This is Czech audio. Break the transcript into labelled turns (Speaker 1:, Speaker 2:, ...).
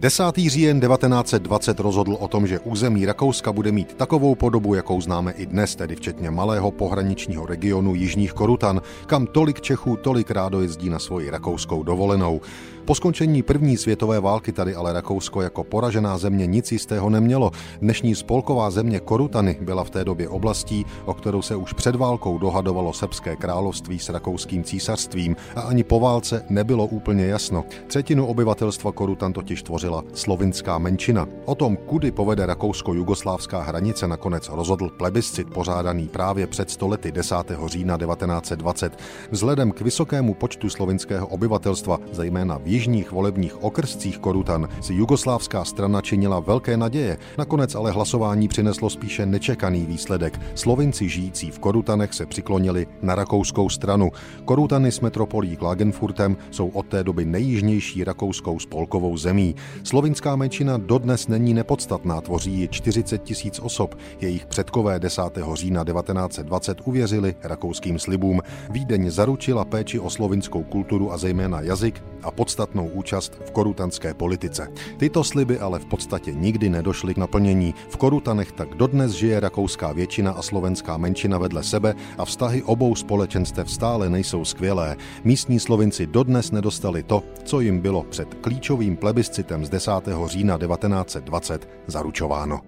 Speaker 1: 10. říjen 1920 rozhodl o tom, že území Rakouska bude mít takovou podobu, jakou známe i dnes, tedy včetně malého pohraničního regionu Jižních Korutan, kam tolik Čechů tolik rádo jezdí na svoji rakouskou dovolenou. Po skončení první světové války tady ale Rakousko jako poražená země nic jistého nemělo. Dnešní spolková země Korutany byla v té době oblastí, o kterou se už před válkou dohadovalo srbské království s rakouským císařstvím a ani po válce nebylo úplně jasno. Třetinu obyvatelstva Korutan totiž tvořila slovinská menšina. O tom, kudy povede rakousko-jugoslávská hranice, nakonec rozhodl plebiscit pořádaný právě před stolety 10. října 1920. Vzhledem k vysokému počtu slovinského obyvatelstva, zejména v jižních volebních okrscích Korutan si jugoslávská strana činila velké naděje. Nakonec ale hlasování přineslo spíše nečekaný výsledek. Slovinci žijící v Korutanech se přiklonili na rakouskou stranu. Korutany s metropolí Klagenfurtem jsou od té doby nejjižnější rakouskou spolkovou zemí. Slovinská menšina dodnes není nepodstatná, tvoří ji 40 tisíc osob. Jejich předkové 10. října 1920 uvěřili rakouským slibům. Vídeň zaručila péči o slovinskou kulturu a zejména jazyk a podstatnou účast v korutanské politice. Tyto sliby ale v podstatě nikdy nedošly k naplnění. V Korutanech tak dodnes žije rakouská většina a slovenská menšina vedle sebe a vztahy obou společenstev stále nejsou skvělé. Místní Slovinci dodnes nedostali to, co jim bylo před klíčovým plebiscitem z 10. října 1920 zaručováno.